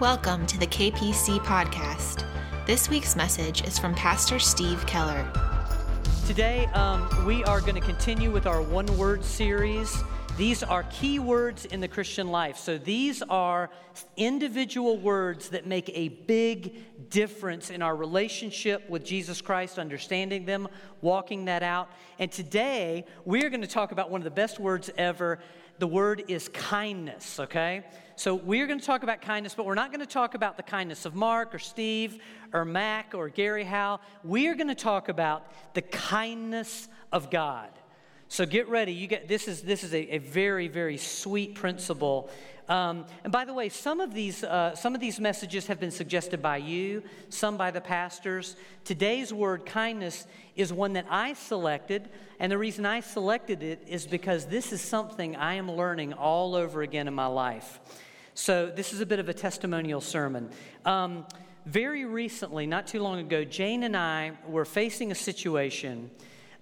Welcome to the KPC podcast. This week's message is from Pastor Steve Keller. Today, um, we are going to continue with our one word series. These are key words in the Christian life. So, these are individual words that make a big difference in our relationship with Jesus Christ, understanding them, walking that out. And today, we're going to talk about one of the best words ever. The word is kindness, okay? So we're going to talk about kindness, but we're not going to talk about the kindness of Mark or Steve or Mac or Gary Howe. We are going to talk about the kindness of God. So get ready. You get this is this is a, a very very sweet principle. Um, and by the way, some of these uh, some of these messages have been suggested by you, some by the pastors. Today's word kindness is one that I selected, and the reason I selected it is because this is something I am learning all over again in my life. So, this is a bit of a testimonial sermon. Um, very recently, not too long ago, Jane and I were facing a situation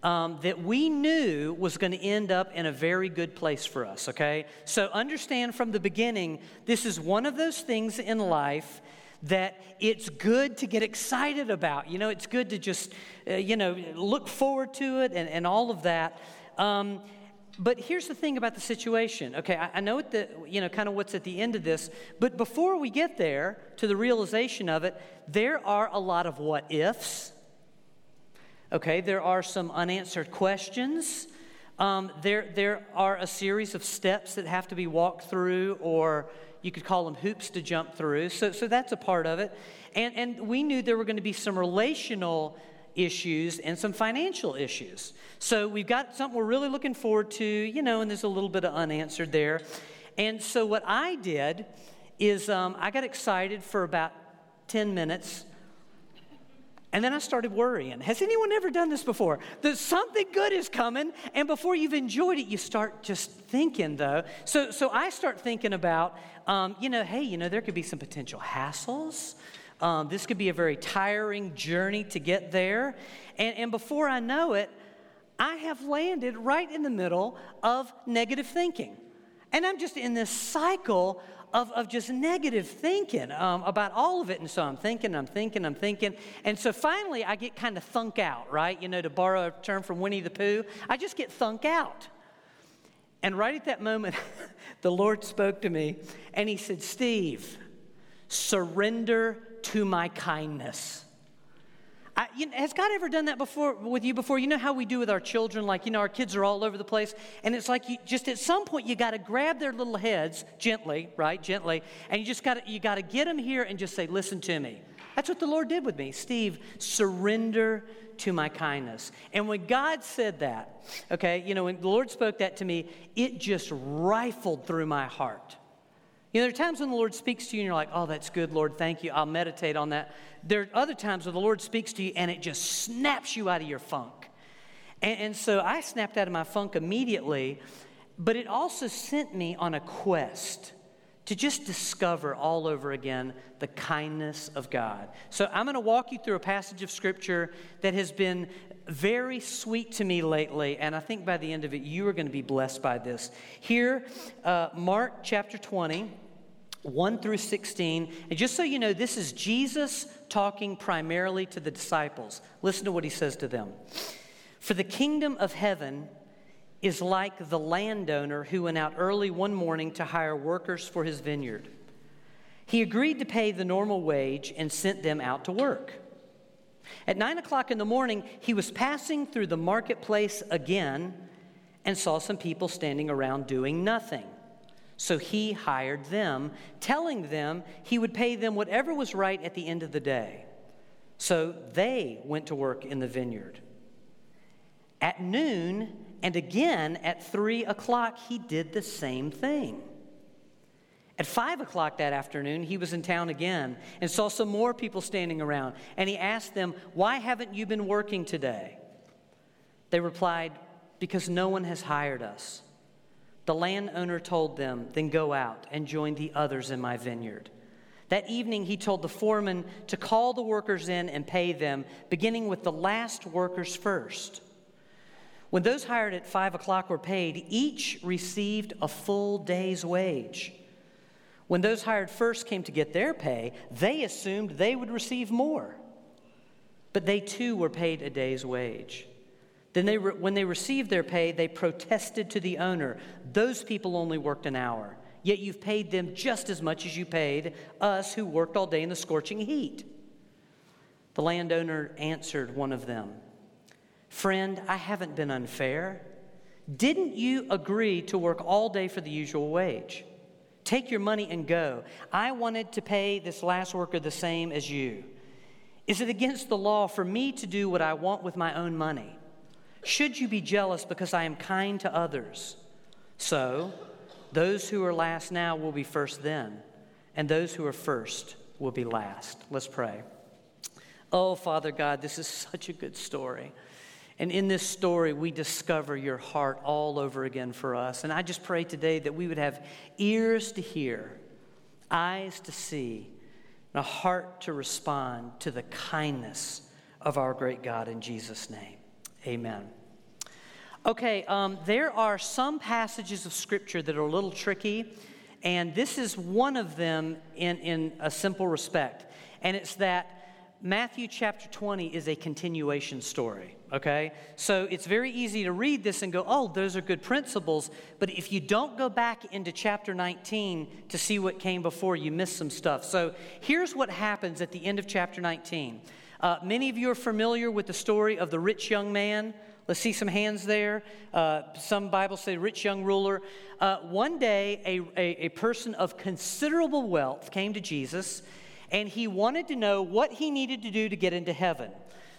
um, that we knew was going to end up in a very good place for us, okay? So, understand from the beginning, this is one of those things in life that it's good to get excited about. You know, it's good to just, uh, you know, look forward to it and, and all of that. Um, but here's the thing about the situation. Okay, I, I know the, you know kind of what's at the end of this, but before we get there to the realization of it, there are a lot of what ifs. Okay, there are some unanswered questions. Um, there, there are a series of steps that have to be walked through, or you could call them hoops to jump through. So, so that's a part of it. And, and we knew there were going to be some relational issues and some financial issues. So we've got something we're really looking forward to, you know, and there's a little bit of unanswered there. And so what I did is um, I got excited for about 10 minutes. And then I started worrying. Has anyone ever done this before? That something good is coming, and before you've enjoyed it, you start just thinking, though. So, so I start thinking about, um, you know, hey, you know, there could be some potential hassles. Um, this could be a very tiring journey to get there. And, and before I know it, I have landed right in the middle of negative thinking. And I'm just in this cycle of, of just negative thinking um, about all of it. And so I'm thinking, I'm thinking, I'm thinking. And so finally, I get kind of thunk out, right? You know, to borrow a term from Winnie the Pooh, I just get thunk out. And right at that moment, the Lord spoke to me and He said, Steve, surrender to my kindness. I, you know, has God ever done that before with you before? You know how we do with our children, like, you know, our kids are all over the place, and it's like you just at some point you got to grab their little heads gently, right? Gently, and you just got to you got to get them here and just say, "Listen to me." That's what the Lord did with me. Steve, surrender to my kindness. And when God said that, okay, you know, when the Lord spoke that to me, it just rifled through my heart. You know, there are times when the Lord speaks to you and you're like, oh, that's good, Lord, thank you. I'll meditate on that. There are other times when the Lord speaks to you and it just snaps you out of your funk. And, and so I snapped out of my funk immediately, but it also sent me on a quest to just discover all over again the kindness of God. So I'm going to walk you through a passage of Scripture that has been very sweet to me lately, and I think by the end of it, you are going to be blessed by this. Here, uh, Mark chapter 20. 1 through 16. And just so you know, this is Jesus talking primarily to the disciples. Listen to what he says to them. For the kingdom of heaven is like the landowner who went out early one morning to hire workers for his vineyard. He agreed to pay the normal wage and sent them out to work. At nine o'clock in the morning, he was passing through the marketplace again and saw some people standing around doing nothing. So he hired them, telling them he would pay them whatever was right at the end of the day. So they went to work in the vineyard. At noon and again at three o'clock, he did the same thing. At five o'clock that afternoon, he was in town again and saw some more people standing around. And he asked them, Why haven't you been working today? They replied, Because no one has hired us. The landowner told them, Then go out and join the others in my vineyard. That evening, he told the foreman to call the workers in and pay them, beginning with the last workers first. When those hired at five o'clock were paid, each received a full day's wage. When those hired first came to get their pay, they assumed they would receive more. But they too were paid a day's wage. Then, they re- when they received their pay, they protested to the owner. Those people only worked an hour, yet you've paid them just as much as you paid us who worked all day in the scorching heat. The landowner answered one of them Friend, I haven't been unfair. Didn't you agree to work all day for the usual wage? Take your money and go. I wanted to pay this last worker the same as you. Is it against the law for me to do what I want with my own money? Should you be jealous because I am kind to others? So, those who are last now will be first then, and those who are first will be last. Let's pray. Oh, Father God, this is such a good story. And in this story, we discover your heart all over again for us. And I just pray today that we would have ears to hear, eyes to see, and a heart to respond to the kindness of our great God in Jesus' name. Amen. Okay, um, there are some passages of Scripture that are a little tricky, and this is one of them in, in a simple respect. And it's that Matthew chapter 20 is a continuation story, okay? So it's very easy to read this and go, oh, those are good principles. But if you don't go back into chapter 19 to see what came before, you miss some stuff. So here's what happens at the end of chapter 19. Uh, many of you are familiar with the story of the rich young man. Let's see some hands there. Uh, some Bibles say rich young ruler. Uh, one day, a, a, a person of considerable wealth came to Jesus and he wanted to know what he needed to do to get into heaven.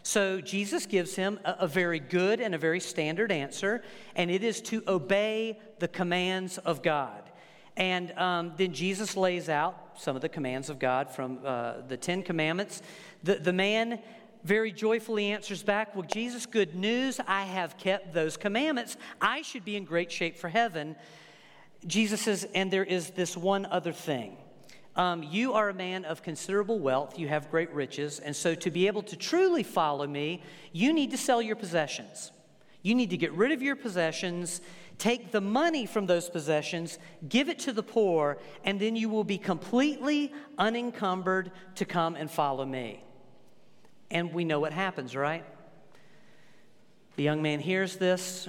So Jesus gives him a, a, very good and a very standard answer, and it is to obey the commands of God. And um, then Jesus lays out some of the commands of God from uh, the Ten Commandments. The, the man very joyfully answers back, Well, Jesus, good news, I have kept those commandments. I should be in great shape for heaven. Jesus says, And there is this one other thing. Um, you are a man of considerable wealth, you have great riches, and so to be able to truly follow me, you need to sell your possessions. You need to get rid of your possessions, take the money from those possessions, give it to the poor, and then you will be completely unencumbered to come and follow me. And we know what happens, right? The young man hears this,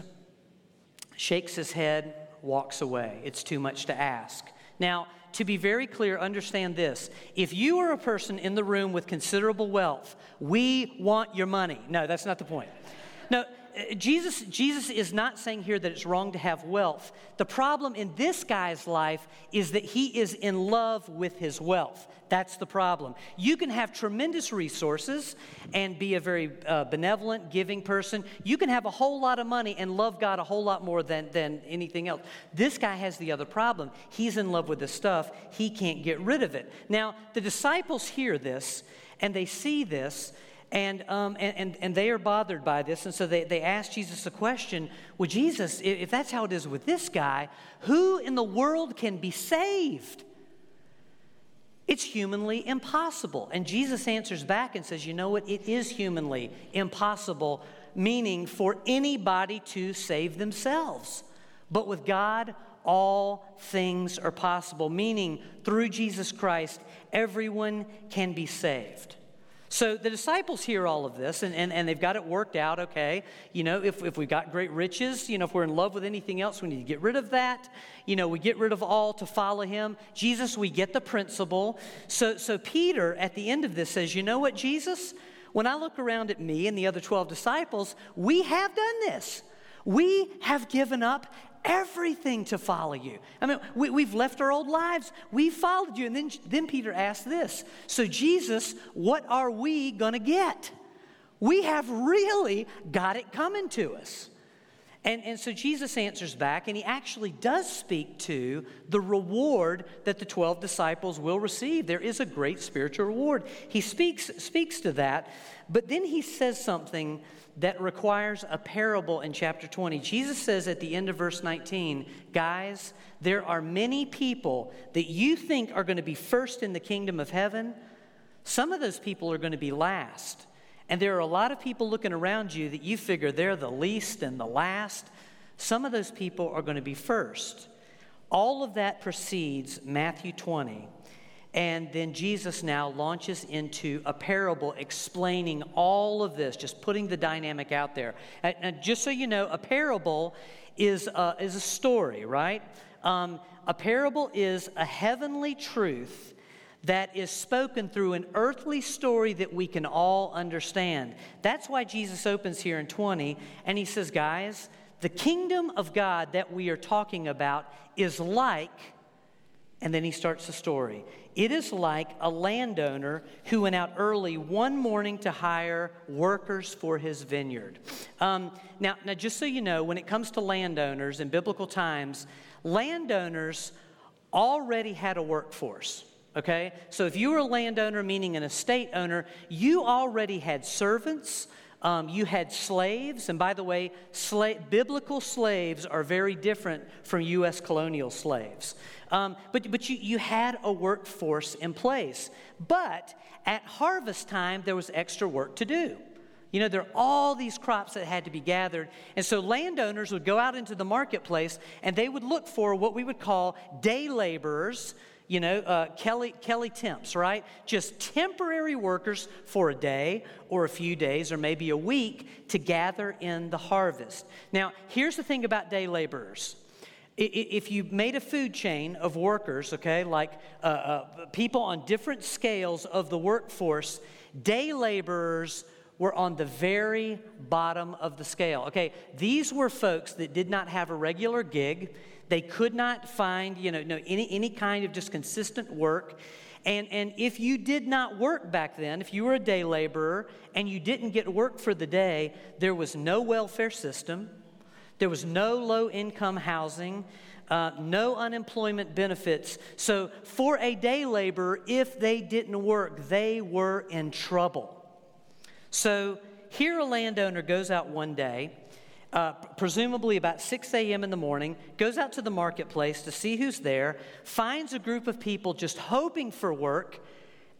shakes his head, walks away. It's too much to ask. Now, to be very clear, understand this. If you are a person in the room with considerable wealth, we want your money. No, that's not the point. No, Jesus, Jesus is not saying here that it's wrong to have wealth. The problem in this guy's life is that he is in love with his wealth. That's the problem. You can have tremendous resources and be a very uh, benevolent, giving person. You can have a whole lot of money and love God a whole lot more than, than anything else. This guy has the other problem. He's in love with the stuff, he can't get rid of it. Now, the disciples hear this and they see this and, um, and, and, and, they are bothered by this. And so they, they ask Jesus a question Well, Jesus, if that's how it is with this guy, who in the world can be saved? It's humanly impossible. And Jesus answers back and says, You know what? It is humanly impossible, meaning for anybody to save themselves. But with God, all things are possible, meaning through Jesus Christ, everyone can be saved. So the disciples hear all of this and, and, and they've got it worked out, okay? You know, if, if we've got great riches, you know, if we're in love with anything else, we need to get rid of that. You know, we get rid of all to follow him. Jesus, we get the principle. So, so Peter at the end of this says, you know what, Jesus? When I look around at me and the other 12 disciples, we have done this. We have given up everything to follow you. I mean, we, have left our old lives. We followed you. And then, then Peter asked this So, Jesus, what are we going to get? We have really got it coming to us. And, and so Jesus answers back, and he actually does speak to the reward that the 12 disciples will receive. There is a great spiritual reward. He speaks, speaks to that, but then he says something that requires a parable in chapter 20. Jesus says at the end of verse 19, guys, there are many people that you think are going to be first in the kingdom of heaven. Some of those people are going to be last. And there are a lot of people looking around you that you figure they're the least and the last. Some of those people are going to be first. All of that precedes Matthew 20. And then Jesus now launches into a parable explaining all of this, just putting the dynamic out there. And, just so you know, a parable is a, is a story, right? Um, a parable is a heavenly truth that is spoken through an earthly story that we can all understand. That's why Jesus opens here in 20 and he says, Guys, the kingdom of God that we are talking about is like, and then he starts the story. It is like a landowner who went out early one morning to hire workers for his vineyard. Um, now, now, just so you know, when it comes to landowners in biblical times, landowners already had a workforce. Okay? So if you were a landowner, meaning an estate owner, you already had servants, um, you had slaves, and by the way, sla- biblical slaves are very different from U.S. colonial slaves. Um, but but you, you had a workforce in place. But at harvest time, there was extra work to do. You know, there are all these crops that had to be gathered. And so landowners would go out into the marketplace and they would look for what we would call day laborers you know, uh, Kelly, Kelly temps, right? Just temporary workers for a day or a few days or maybe a week to gather in the harvest. Now, here's the thing about day laborers. If you made a food chain of workers, okay, like uh, uh, people on different scales of the workforce, day laborers were on the very bottom of the scale. Okay, these were folks that did not have a regular gig. They could not find, you know, no, any, any kind of just consistent work. And, and if you did not work back then, if you were a day laborer and you didn't get work for the day, there was no welfare system, there was no low income housing, uh, no unemployment benefits. So, for a day laborer, if they didn't work, they were in trouble. So, here a landowner goes out one day uh, presumably about 6 a.m. in the morning, goes out to the marketplace to see who's there, finds a group of people just hoping for work,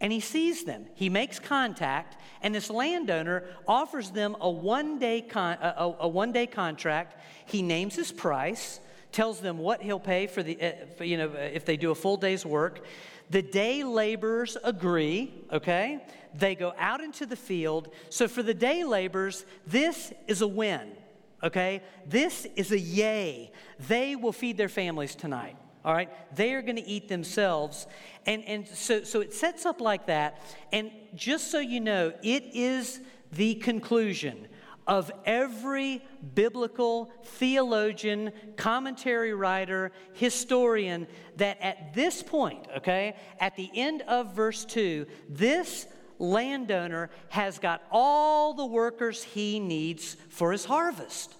and he sees them. He makes contact, and this landowner offers them a one day, con- a, a one day contract. He names his price, tells them what he'll pay for the, uh, you know, if they do a full day's work. The day laborers agree, okay? They go out into the field. So for the day laborers, this is a win okay? This is a yay. They will feed their families tonight. All right, they are going to eat themselves. And, and so, so it sets up like that. And just so you know, it is the conclusion of every biblical theologian, commentary writer, historian that at this point, okay, at the end of verse 2, this landowner has got all the workers he needs for his harvest.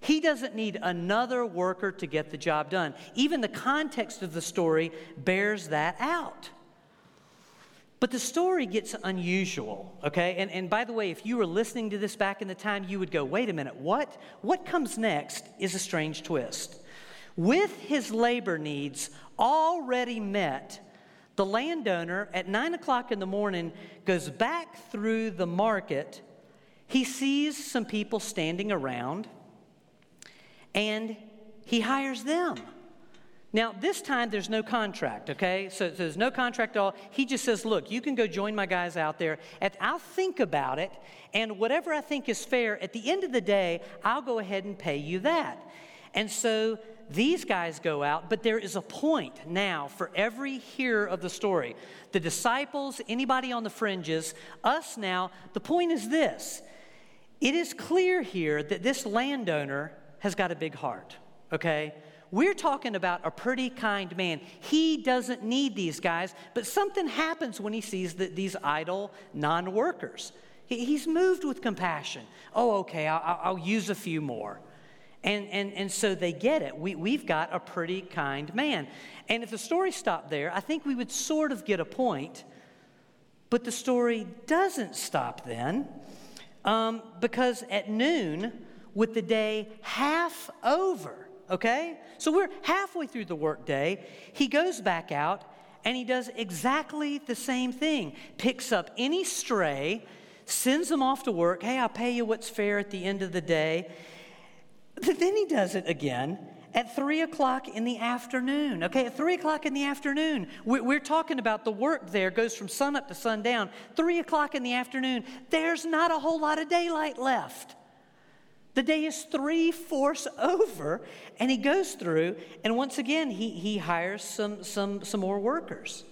He doesn't need another worker to get the job done. Even the context of the story bears that out. But the story gets unusual, okay? And, and by the way, if you were listening to this back in the time, you would go, wait a minute, what? What comes next is a strange twist. With his labor needs already met, the landowner at nine o'clock in the morning goes back through the market. He sees some people standing around and he hires them. Now, this time there's no contract, okay? So, so, there's no contract at all. He just says, Look, you can go join my guys out there. And I'll think about it, and whatever I think is fair, at the end of the day, I'll go ahead and pay you that. And so these guys go out, but there is a point now for every hearer of the story. The disciples, anybody on the fringes, us now, the point is this. It is clear here that this landowner has got a big heart, okay? We're talking about a pretty kind man. He doesn't need these guys, but something happens when he sees that these idle non workers. He's moved with compassion. Oh, okay, I'll, I'll use a few more. And, and, and so they get it. We, we've got a pretty kind man. And if the story stopped there, I think we would sort of get a point. But the story doesn't stop then, um, because at noon, with the day half over, okay? So we're halfway through the workday. He goes back out and he does exactly the same thing picks up any stray, sends them off to work. Hey, I'll pay you what's fair at the end of the day. But then he does it again, at three o'clock in the afternoon. Okay, at three o'clock in the afternoon, we're talking about the work there goes from sun up to sundown. Three o'clock in the afternoon, there's not a whole lot of daylight left. The day is three fourths over, and he goes through, and once again, he, he hires some, some, some more workers,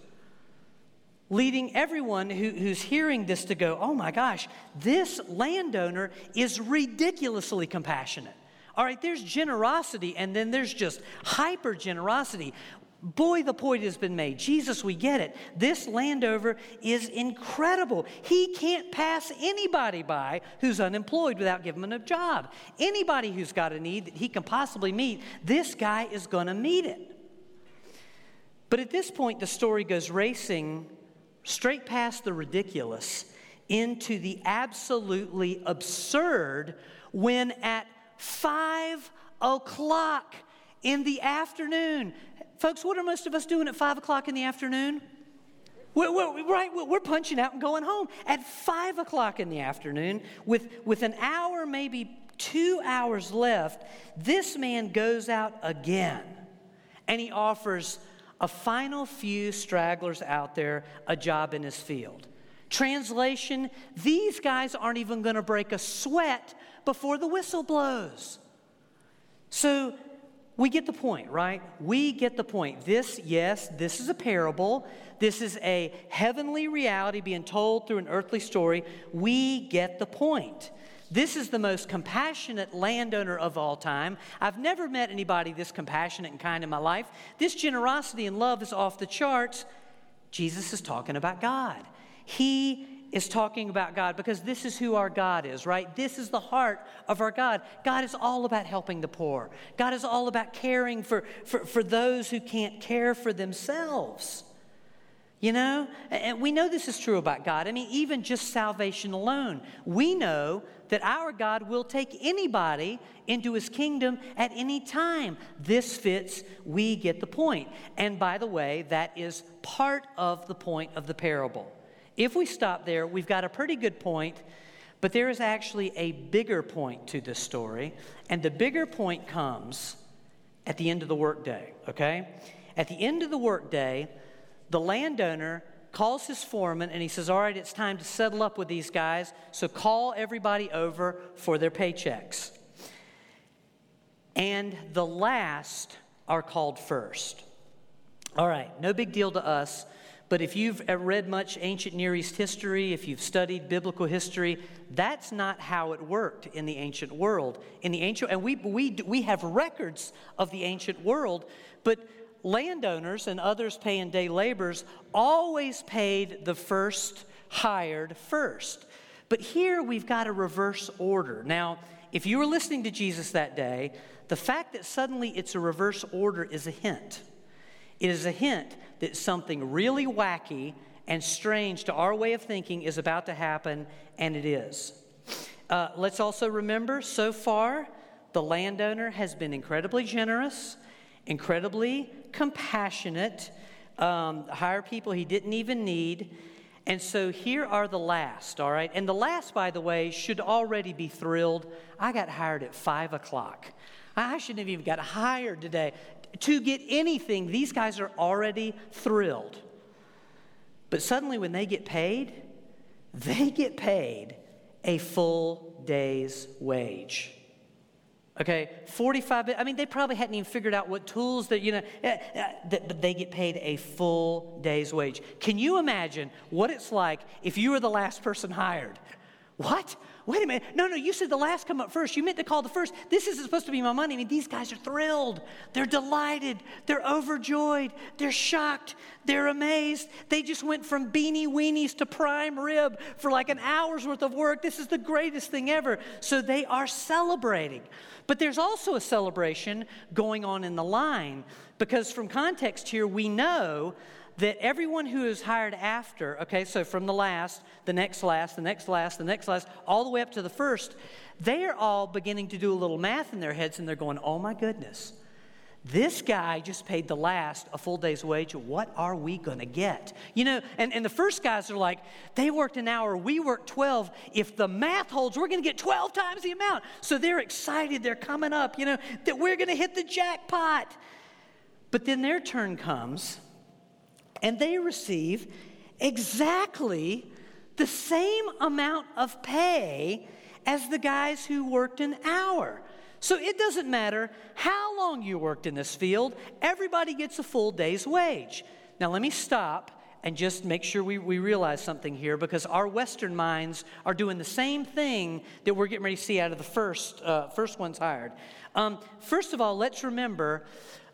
leading everyone who, who's hearing this to go, oh my gosh, this landowner is ridiculously compassionate. All right, there's generosity, and then there's just hyper generosity. Boy, the point has been made. Jesus, we get it. This landowner is incredible. He can't pass anybody by who's unemployed without giving them a job. Anybody who's got a need that he can possibly meet, this guy is going to meet it. But at this point, the story goes racing straight past the ridiculous into the absolutely absurd when at five o'clock in the afternoon. Folks, what are most of us doing at five o'clock in the afternoon? We're, we're, right, we're punching out and going home at five o'clock in the afternoon with, with an hour, maybe two hours left. This man goes out again and he offers a final few stragglers out there a job in his field. Translation these guys aren't even going to break a sweat before the whistle blows. So we get the point, right? We get the point. This, yes, this is a parable. This is a heavenly reality being told through an earthly story. We get the point. This is the most compassionate landowner of all time. I've never met anybody this compassionate and kind in my life. This generosity and love is off the charts. Jesus is talking about God. He is talking about God because this is who our God is, right? This is the heart of our God. God is all about helping the poor, God is all about caring for, for, for those who can't care for themselves. You know, and we know this is true about God. I mean, even just salvation alone, we know that our God will take anybody into his kingdom at any time. This fits, we get the point. And by the way, that is part of the point of the parable. If we stop there, we've got a pretty good point, but there is actually a bigger point to this story. And the bigger point comes at the end of the workday, okay? At the end of the workday, the landowner calls his foreman and he says, All right, it's time to settle up with these guys, so call everybody over for their paychecks. And the last are called first. All right, no big deal to us. But if you've uh, read much ancient Near East history, if you've studied biblical history, that's not how it worked in the ancient world. In the ancient, and we, we, we have records of the ancient world, but landowners and others paying day laborers always paid the first hired first. But here we've got a reverse order. Now, if you were listening to Jesus that day, the fact that suddenly it's a reverse order is a hint. It is a hint that something really wacky and strange to our way of thinking is about to happen, and it is. Uh, let's also remember so far, the landowner has been incredibly generous, incredibly compassionate, um, hire people he didn't even need. And so here are the last, all right? And the last, by the way, should already be thrilled. I got hired at five o'clock. I shouldn't have even got hired today to get anything, these guys are already thrilled. But suddenly, when they get paid, they get paid a full day's wage. Okay, 45, I mean, they probably hadn't even figured out what tools that, you know, eh, eh, but they get paid a full day's wage. Can you imagine what it's like if you were the last person hired? What? Wait a minute. No, no, you said the last come up first. You meant to call the first. This isn't supposed to be my money. I mean, these guys are thrilled. They're delighted. They're overjoyed. They're shocked. They're amazed. They just went from beanie weenies to prime rib for like an hour's worth of work. This is the greatest thing ever. So they are celebrating. But there's also a celebration going on in the line because from context here, we know that everyone who is hired after, okay, so from the last, the next last, the next last, the next last, all the way up to the first, they are all beginning to do a little math in their heads and they're going, oh my goodness, This guy just paid the last a full day's wage. What are we going to get? You know, and, and the first guys are like, they worked an hour, we worked 12. If the math holds, we're going to get 12 times the amount. So they're excited, they're coming up, you know, that we're going to hit the jackpot. But then their turn comes, and they receive exactly the same amount of pay as the guys who worked an hour. So it doesn't matter how long you worked in this field, everybody gets a full day's wage. Now, let me stop and just make sure we, we realize something here because our Western minds are doing the same thing that we're getting ready to see out of the first, uh, first ones hired. Um, first of all, let's remember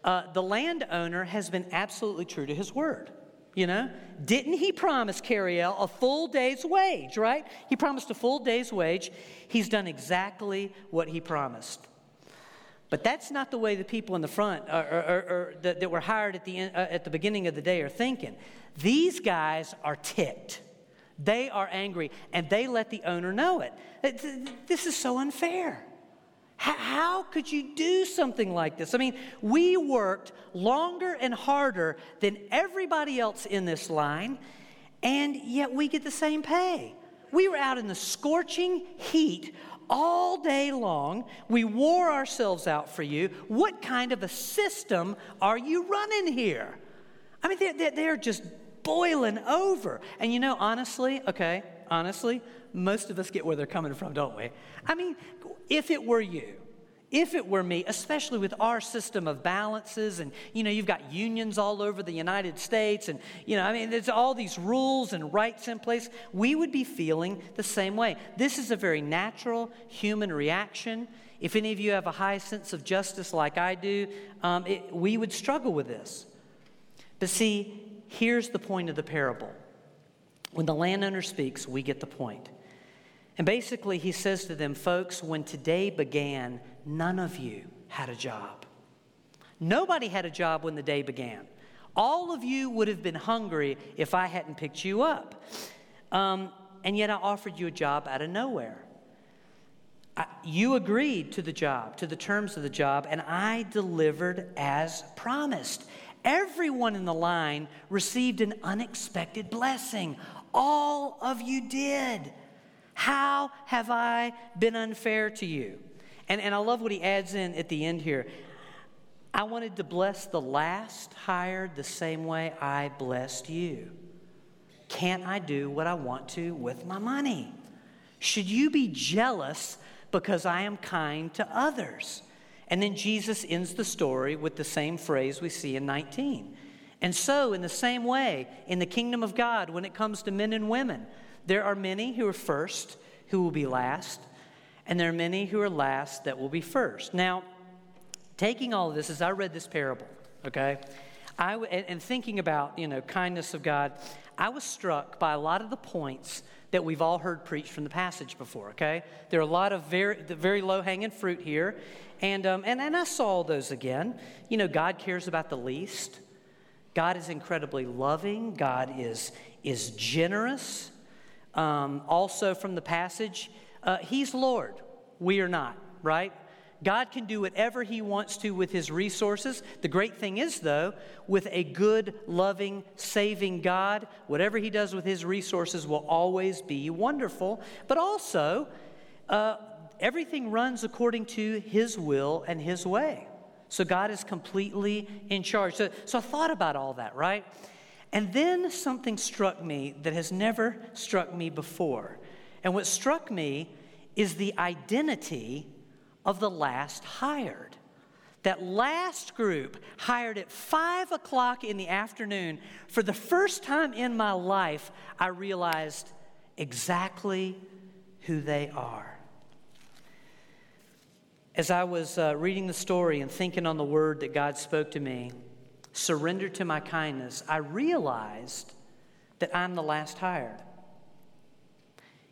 uh, the landowner has been absolutely true to his word. You know, didn't he promise Cariel a full day's wage, right? He promised a full day's wage. He's done exactly what he promised. But that's not the way the people in the front or, or, or that, that, were hired at the, uh, at the beginning of the day are thinking. These guys are ticked. They are angry, and they let the owner know it. This is so unfair. How, could you do something like this? I mean, we worked longer and harder than everybody else in this line, and yet we get the same pay. We were out in the scorching heat all day long. We wore ourselves out for you. What kind of a system are you running here? I mean, they're, they're just boiling over. And you know, honestly, okay, honestly, most of us get where they're coming from, don't we? I mean, if it were you, if it were me, especially with our system of balances, and you know, you've got unions all over the United States, and you know, I mean, there's all these rules and rights in place, we would be feeling the same way. This is a very natural human reaction. If any of you have a high sense of justice like I do, um, it, we would struggle with this. But see, here's the point of the parable. When the landowner speaks, we get the point. And basically, he says to them, folks, when today began, none of you had a job. Nobody had a job when the day began. All of you would have been hungry if I hadn't picked you up. Um, and yet I offered you a job out of nowhere. I, you agreed to the job, to the terms of the job, and I delivered as promised. Everyone in the line received an unexpected blessing. All of you did. How have I been unfair to you? And, and I love what he adds in at the end here. I wanted to bless the last hired the same way I blessed you. Can't I do what I want to with my money? Should you be jealous because I am kind to others? And then Jesus ends the story with the same phrase we see in 19. And so, in the same way, in the kingdom of God, when it comes to men and women, there are many who are first who will be last, and there are many who are last that will be first. Now, taking all of this, as I read this parable, okay, I, and thinking about, you know, kindness of God, I was struck by a lot of the points that we've all heard preached from the passage before, okay? There are a lot of very, the very low hanging fruit here. And, um, and, and I saw those again. You know, God cares about the least. God is incredibly loving. God is, is generous. Um, also, from the passage, uh, He's Lord. We are not, right? God can do whatever He wants to with His resources. The great thing is, though, with a good, loving, saving God, whatever He does with His resources will always be wonderful. But also, uh, everything runs according to His will and His way. So God is completely in charge. So, so I thought about all that, right? And then something struck me that has never struck me before. And what struck me is the identity of the last hired. That last group hired at five o'clock in the afternoon, for the first time in my life, I realized exactly who they are. As I was uh, reading the story and thinking on the word that God spoke to me, surrender to my kindness, I realized that I'm the last hired.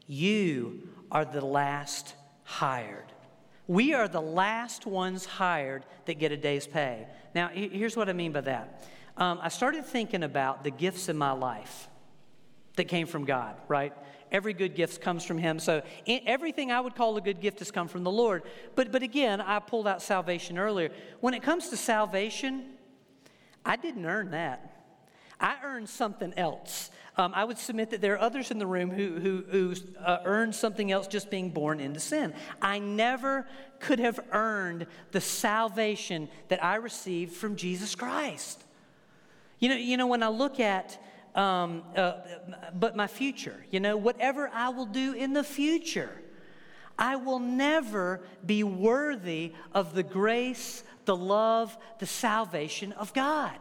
You are the last hired. We are the last ones hired that get a day's pay. Now, here's what I mean by that. Um, I started thinking about the gifts in my life that came from God, right? every good gift comes from Him. So everything I would call a good gift has come from the Lord. But, but again, I pulled out salvation earlier. When it comes to salvation, I didn't earn that. I earned something else. Um, I would submit that there are others in the room who, who, who uh, earned something else just being born into sin. I never could have earned the salvation that I received from Jesus Christ. You know, you know when I look at um, uh, but my future, you know, whatever I will do in the future, I will never be worthy of the grace, the love, the salvation of God.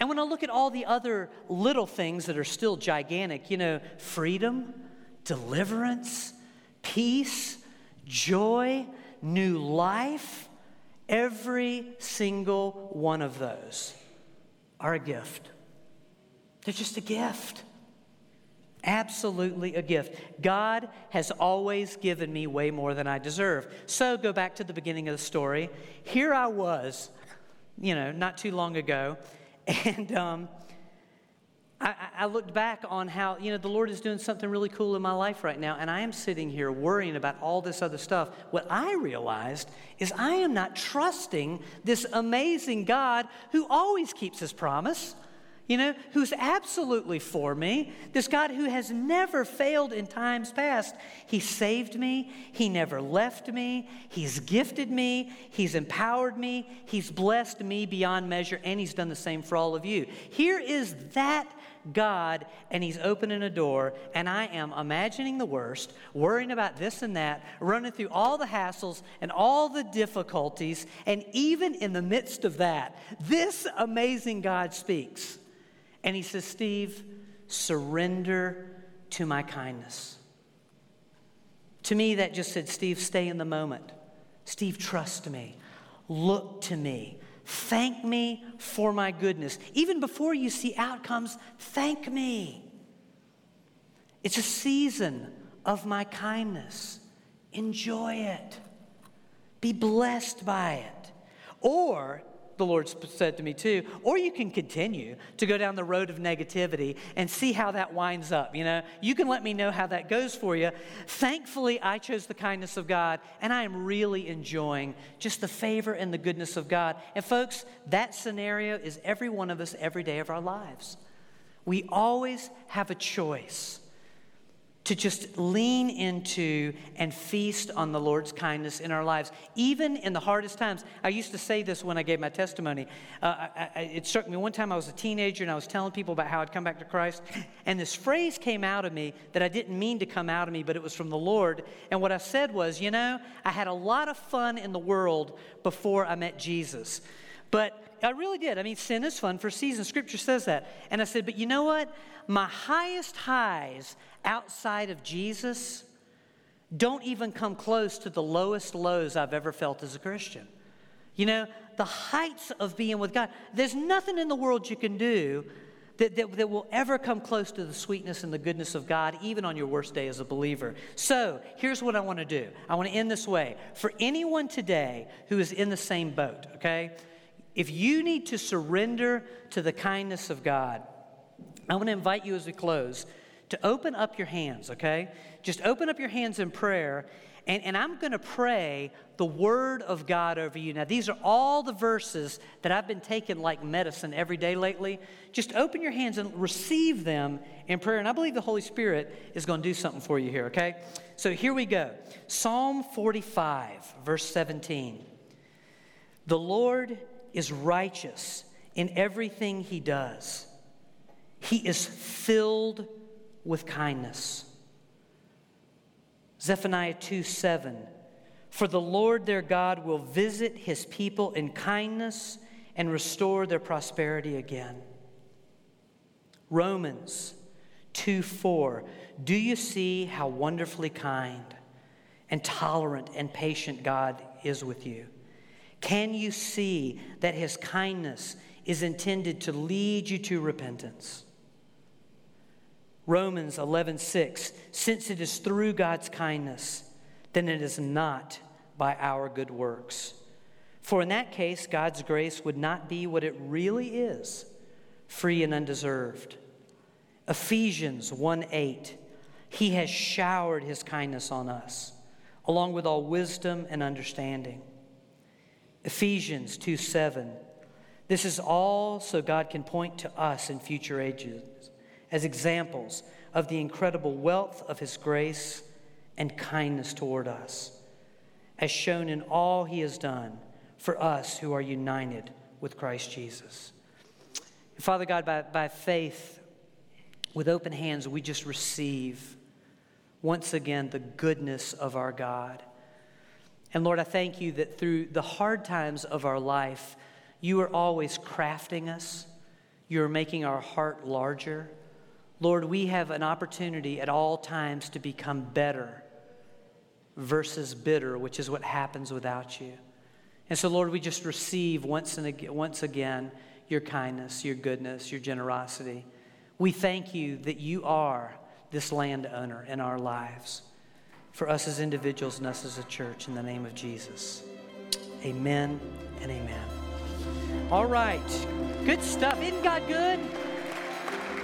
And when I look at all the other little things that are still gigantic, you know, freedom, deliverance, peace, joy, new life, every single one of those are a gift. They're just a gift. Absolutely a gift. God has always given me way more than I deserve. So go back to the beginning of the story. Here I was, you know, not too long ago, and um, I, I, looked back on how, you know, the Lord is doing something really cool in my life right now, and I am sitting here worrying about all this other stuff. What I realized is I am not trusting this amazing God who always keeps his promise you know, who's absolutely for me, this God who has never failed in times past. He saved me, He never left me, He's gifted me, He's empowered me, He's blessed me beyond measure, and He's done the same for all of you. Here is that God, and He's opening a door, and I am imagining the worst, worrying about this and that, running through all the hassles and all the difficulties, and even in the midst of that, this amazing God speaks. And he says, Steve, surrender to my kindness. To me, that just said, Steve, stay in the moment. Steve, trust me. Look to me. Thank me for my goodness. Even before you see outcomes, thank me. It's a season of my kindness. Enjoy it. Be blessed by it. Or the Lord said to me too. Or you can continue to go down the road of negativity and see how that winds up. You know, you can let me know how that goes for you. Thankfully, I chose the kindness of God, and I am really enjoying just the favor and the goodness of God. And folks, that scenario is every one of us every day of our lives. We always have a choice to just lean into and feast on the Lord's kindness in our lives, even in the hardest times. I used to say this when I gave my testimony. Uh, I, I, it struck me one time I was a teenager and I was telling people about how I'd come back to Christ, and this phrase came out of me that I didn't mean to come out of me, but it was from the Lord. And what I said was, you know, I had a lot of fun in the world before I met Jesus. But I really did. I mean, sin is fun for season. Scripture says that. And I said, but you know what? My highest highs outside of Jesus don't even come close to the lowest lows I've ever felt as a Christian. You know, the heights of being with God, there's nothing in the world you can do that, that, that, will ever come close to the sweetness and the goodness of God, even on your worst day as a believer. So, here's what I want to do I want to end this way. For anyone today who is in the same boat, okay, if you need to surrender to the kindness of God, I want to invite you as we close to open up your hands, okay? Just open up your hands in prayer, and, and I'm going to pray the word of God over you. Now, these are all the verses that I've been taking like medicine every day lately. Just open your hands and receive them in prayer. And I believe the Holy Spirit is going to do something for you here, okay? So here we go Psalm 45, verse 17. The Lord is righteous in everything he does, he is filled with kindness. Zephaniah 2 7. For the Lord their God will visit his people in kindness and restore their prosperity again. Romans 2 4. Do you see how wonderfully kind and tolerant and patient God is with you? Can you see that his kindness is intended to lead you to repentance? Romans 11:6 Since it is through God's kindness, then it is not by our good works. For in that case, God's grace would not be what it really is, free and undeserved. Ephesians 1 8. He has showered his kindness on us, along with all wisdom and understanding. Ephesians 2 7. This is all so God can point to us in future ages as examples of the incredible wealth of his grace and kindness toward us, as shown in all he has done for us who are united with Christ Jesus. Father God, by, by faith, with open hands, we just receive once again the goodness of our God. And Lord, I thank you that through the hard times of our life, you are always crafting us. You are making our heart larger. Lord, we have an opportunity at all times to become better versus bitter, which is what happens without you. And so, Lord, we just receive once, and again, once again your kindness, your goodness, your generosity. We thank you that you are this landowner in our lives for us as individuals and us as a church in the name of Jesus. Amen and amen. All right. Good stuff. Isn't God good?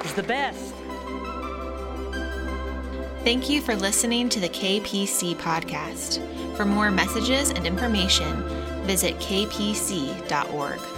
He's the best. Thank you for listening to the KPC podcast. For more messages and information, visit kpc.org.